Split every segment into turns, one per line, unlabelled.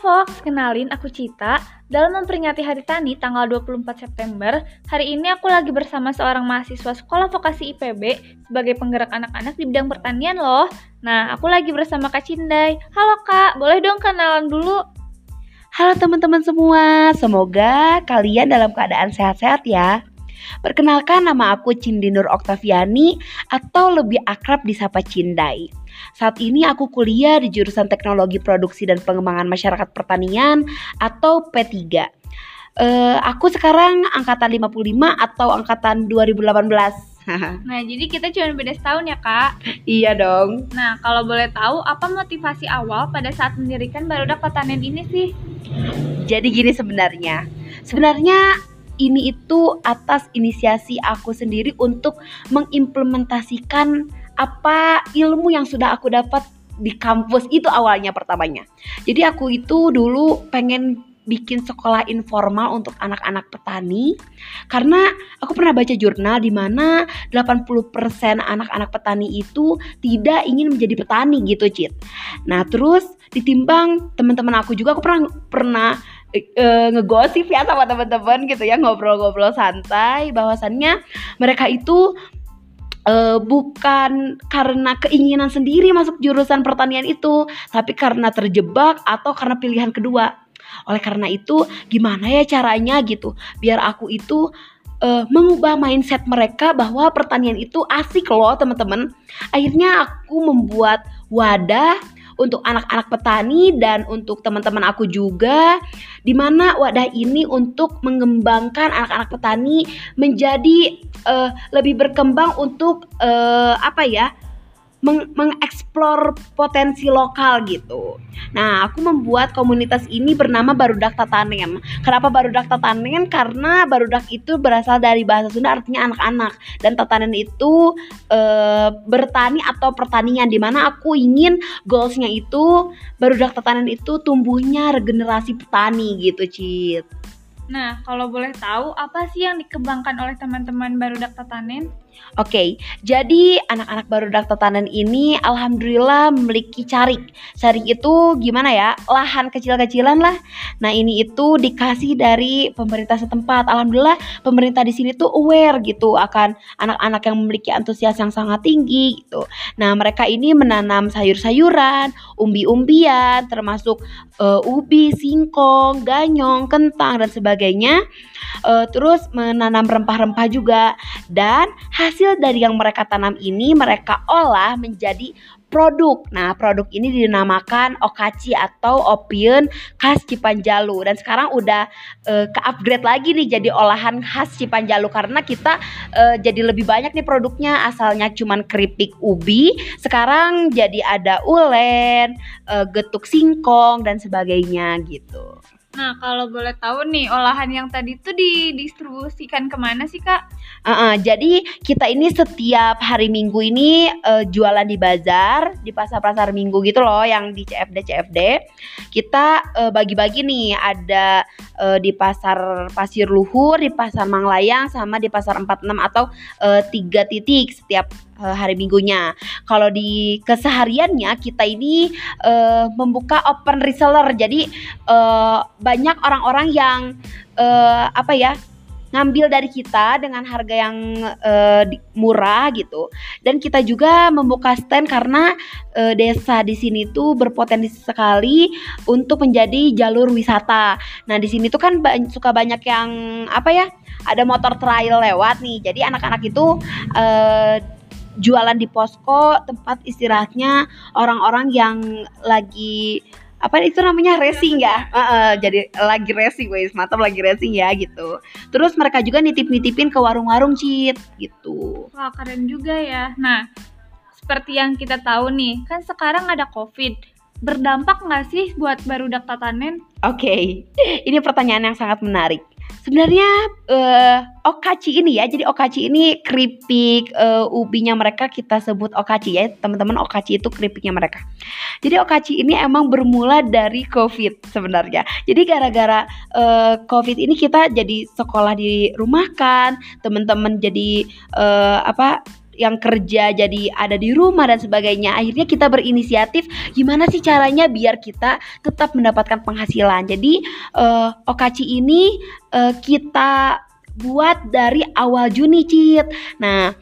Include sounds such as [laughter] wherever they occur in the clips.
Fox, kenalin aku Cita. Dalam memperingati Hari Tani tanggal 24 September, hari ini aku lagi bersama seorang mahasiswa Sekolah Vokasi IPB sebagai penggerak anak-anak di bidang pertanian loh. Nah, aku lagi bersama Kak Cindai. Halo Kak, boleh dong kenalan dulu?
Halo teman-teman semua, semoga kalian dalam keadaan sehat-sehat ya. Perkenalkan nama aku Cindi Nur Oktaviani atau lebih akrab disapa Cindai. Saat ini aku kuliah di jurusan Teknologi Produksi dan Pengembangan Masyarakat Pertanian atau P3. Uh, eh, aku sekarang angkatan 55 atau angkatan 2018. [laughs]
nah, jadi kita cuma beda setahun ya, Kak?
iya dong.
Nah, kalau boleh tahu, apa motivasi awal pada saat mendirikan Barudak Pertanian ini sih?
Jadi gini sebenarnya. Sebenarnya ini itu atas inisiasi aku sendiri untuk mengimplementasikan apa ilmu yang sudah aku dapat di kampus itu awalnya pertamanya. Jadi aku itu dulu pengen bikin sekolah informal untuk anak-anak petani karena aku pernah baca jurnal di mana 80% anak-anak petani itu tidak ingin menjadi petani gitu, Cit. Nah, terus ditimbang teman-teman aku juga aku pernah pernah uh, ngegosip ya sama teman-teman gitu ya ngobrol-ngobrol santai bahwasannya mereka itu uh, bukan karena keinginan sendiri masuk jurusan pertanian itu, tapi karena terjebak atau karena pilihan kedua. Oleh karena itu, gimana ya caranya gitu biar aku itu uh, mengubah mindset mereka bahwa pertanian itu asik loh teman-teman. Akhirnya aku membuat wadah untuk anak-anak petani dan untuk teman-teman aku juga di mana wadah ini untuk mengembangkan anak-anak petani menjadi uh, lebih berkembang untuk uh, apa ya meng mengeksplor potensi lokal gitu. Nah, aku membuat komunitas ini bernama Barudak Tatanen. Kenapa Barudak Tatanen? Karena Barudak itu berasal dari bahasa Sunda artinya anak-anak dan Tatanen itu e, bertani atau pertanian di mana aku ingin goalsnya itu Barudak Tatanen itu tumbuhnya regenerasi petani gitu, Cit.
Nah, kalau boleh tahu apa sih yang dikembangkan oleh teman-teman Barudak Tatanen?
Oke, okay, jadi anak-anak baru dak tetanen ini alhamdulillah memiliki carik. Carik itu gimana ya? Lahan kecil-kecilan lah. Nah, ini itu dikasih dari pemerintah setempat. Alhamdulillah pemerintah di sini tuh aware gitu akan anak-anak yang memiliki antusias yang sangat tinggi gitu. Nah, mereka ini menanam sayur-sayuran, umbi-umbian, termasuk uh, ubi, singkong, ganyong, kentang dan sebagainya. Uh, terus menanam rempah-rempah juga dan hasil dari yang mereka tanam ini mereka olah menjadi produk. Nah, produk ini dinamakan okaci atau opium khas Cipanjalu dan sekarang udah uh, ke-upgrade lagi nih jadi olahan khas Cipanjalu karena kita uh, jadi lebih banyak nih produknya asalnya cuman keripik ubi, sekarang jadi ada ulen, uh, getuk singkong dan sebagainya gitu.
Nah, kalau boleh tahu nih, olahan yang tadi itu didistribusikan ke mana sih, Kak?
Uh -uh, jadi kita ini setiap hari Minggu ini uh, jualan di bazar, di pasar-pasar Minggu gitu loh, yang di CFD CFD. Kita uh, bagi-bagi nih, ada uh, di pasar Pasir Luhur, di pasar Manglayang, sama di pasar 46 atau uh, tiga titik setiap uh, hari Minggunya. Kalau di kesehariannya kita ini uh, membuka open reseller. Jadi uh, banyak orang-orang yang uh, apa ya ngambil dari kita dengan harga yang uh, murah gitu dan kita juga membuka stand karena uh, desa di sini tuh berpotensi sekali untuk menjadi jalur wisata. Nah di sini tuh kan ba suka banyak yang apa ya ada motor trail lewat nih jadi anak-anak itu uh, jualan di posko tempat istirahatnya orang-orang yang lagi apa itu namanya racing ya? Uh, uh, jadi lagi racing guys mantap lagi racing ya gitu. Terus mereka juga nitip-nitipin ke warung-warung cheat gitu.
Wah keren juga ya. Nah seperti yang kita tahu nih kan sekarang ada covid. Berdampak nggak sih buat barudak tatanen
oke okay. [laughs] ini pertanyaan yang sangat menarik Sebenarnya uh, okaci ini ya, jadi okaci ini keripik uh, ubinya mereka kita sebut okaci ya, teman-teman okaci itu keripiknya mereka. Jadi okaci ini emang bermula dari COVID sebenarnya. Jadi gara-gara uh, COVID ini kita jadi sekolah di rumah kan, teman-teman jadi uh, apa yang kerja jadi ada di rumah dan sebagainya. Akhirnya kita berinisiatif gimana sih caranya biar kita tetap mendapatkan penghasilan. Jadi uh, Okaci ini uh, kita buat dari awal Juni, Cit. Nah,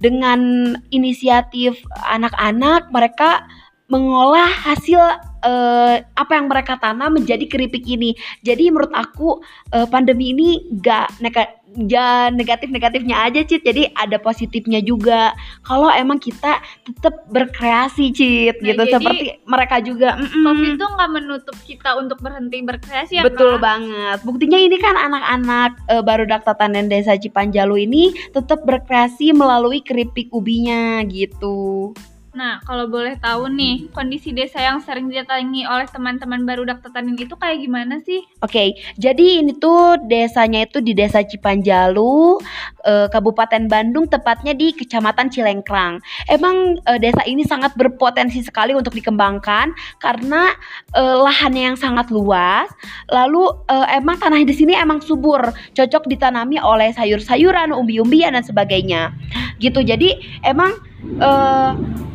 dengan inisiatif anak-anak mereka mengolah hasil uh, apa yang mereka tanam menjadi keripik ini. Jadi menurut aku uh, pandemi ini gak neka ya negatif-negatifnya aja Cit jadi ada positifnya juga. Kalau emang kita tetap berkreasi Cit nah, gitu. seperti mereka juga
mm -mm. Covid itu nggak menutup kita untuk berhenti berkreasi ya
betul kak? banget. Buktinya ini kan anak-anak e, baru Daktatanen Desa Cipanjalu ini tetap berkreasi melalui keripik ubinya gitu
Nah, kalau boleh tahu nih, kondisi desa yang sering didatangi oleh teman-teman baru Tetanin itu kayak gimana sih?
Oke, okay, jadi ini tuh desanya itu di Desa Cipanjalu, eh, Kabupaten Bandung, tepatnya di Kecamatan Cilengkrang. Emang eh, desa ini sangat berpotensi sekali untuk dikembangkan karena eh, lahannya yang sangat luas. Lalu eh, emang tanah di sini emang subur, cocok ditanami oleh sayur-sayuran, umbi-umbian dan sebagainya. Gitu. Jadi emang eh,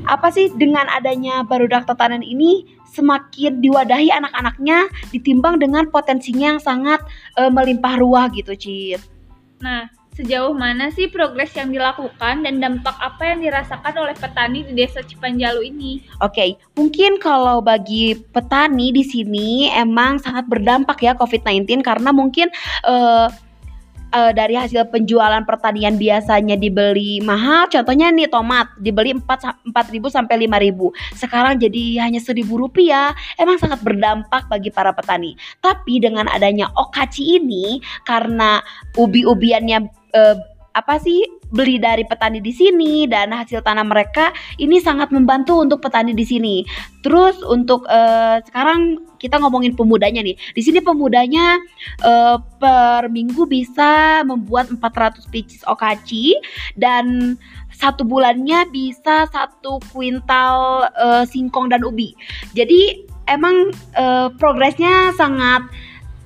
apa sih dengan adanya barudak tatanan ini semakin diwadahi anak-anaknya ditimbang dengan potensinya yang sangat e, melimpah ruah gitu, Cit.
Nah, sejauh mana sih progres yang dilakukan dan dampak apa yang dirasakan oleh petani di Desa Cipanjalu ini?
Oke, okay, mungkin kalau bagi petani di sini emang sangat berdampak ya COVID-19 karena mungkin uh, uh, dari hasil penjualan pertanian biasanya dibeli mahal, contohnya nih tomat dibeli 4 4000 sampai 5000. Sekarang jadi hanya 1000 rupiah. Emang sangat berdampak bagi para petani. Tapi dengan adanya okaci ini karena ubi-ubiannya uh, apa sih beli dari petani di sini dan hasil tanam mereka ini sangat membantu untuk petani di sini. Terus untuk uh, sekarang kita ngomongin pemudanya nih. Di sini pemudanya uh, per minggu bisa membuat 400 pieces okaci dan satu bulannya bisa satu kuintal uh, singkong dan ubi. Jadi emang uh, progresnya sangat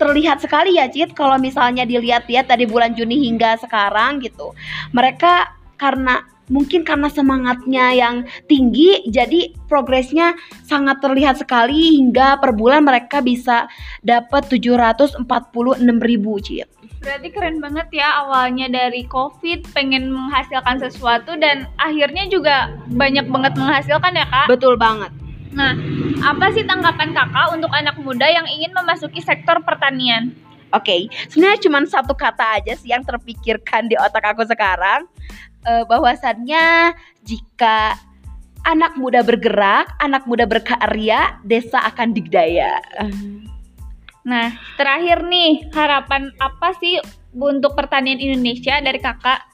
terlihat sekali ya Cit kalau misalnya dilihat-lihat dari bulan Juni hingga sekarang gitu. Mereka karena mungkin karena semangatnya yang tinggi jadi progresnya sangat terlihat sekali hingga per bulan mereka bisa dapat 746 ribu Cit.
Berarti keren banget ya awalnya dari COVID pengen menghasilkan sesuatu dan akhirnya juga banyak banget menghasilkan ya kak?
Betul banget.
Nah, apa sih tanggapan kakak untuk anak muda yang ingin memasuki sektor pertanian?
Oke, okay. sebenarnya cuma satu kata aja sih yang terpikirkan di otak aku sekarang, uh, bahwasannya jika anak muda bergerak, anak muda berkarya, desa akan digdaya.
Nah, terakhir nih, harapan apa sih untuk pertanian Indonesia dari kakak?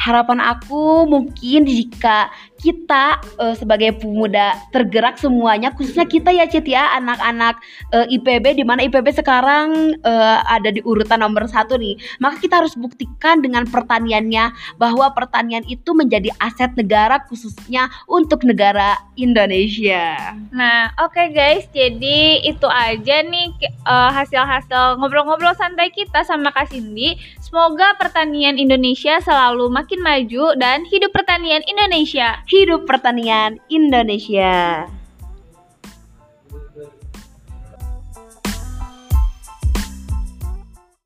Harapan aku mungkin jika kita uh, sebagai pemuda tergerak semuanya khususnya kita ya Cit ya anak-anak uh, eh, IPB di mana IPB sekarang uh, ada di urutan nomor satu nih. Maka kita harus buktikan dengan pertaniannya bahwa pertanian itu menjadi aset negara khususnya untuk negara Indonesia.
Nah oke okay guys. Jadi itu aja nih hasil-hasil ngobrol-ngobrol santai kita sama Kak Cindy. Semoga pertanian Indonesia selalu makin maju dan hidup pertanian Indonesia
hidup pertanian Indonesia.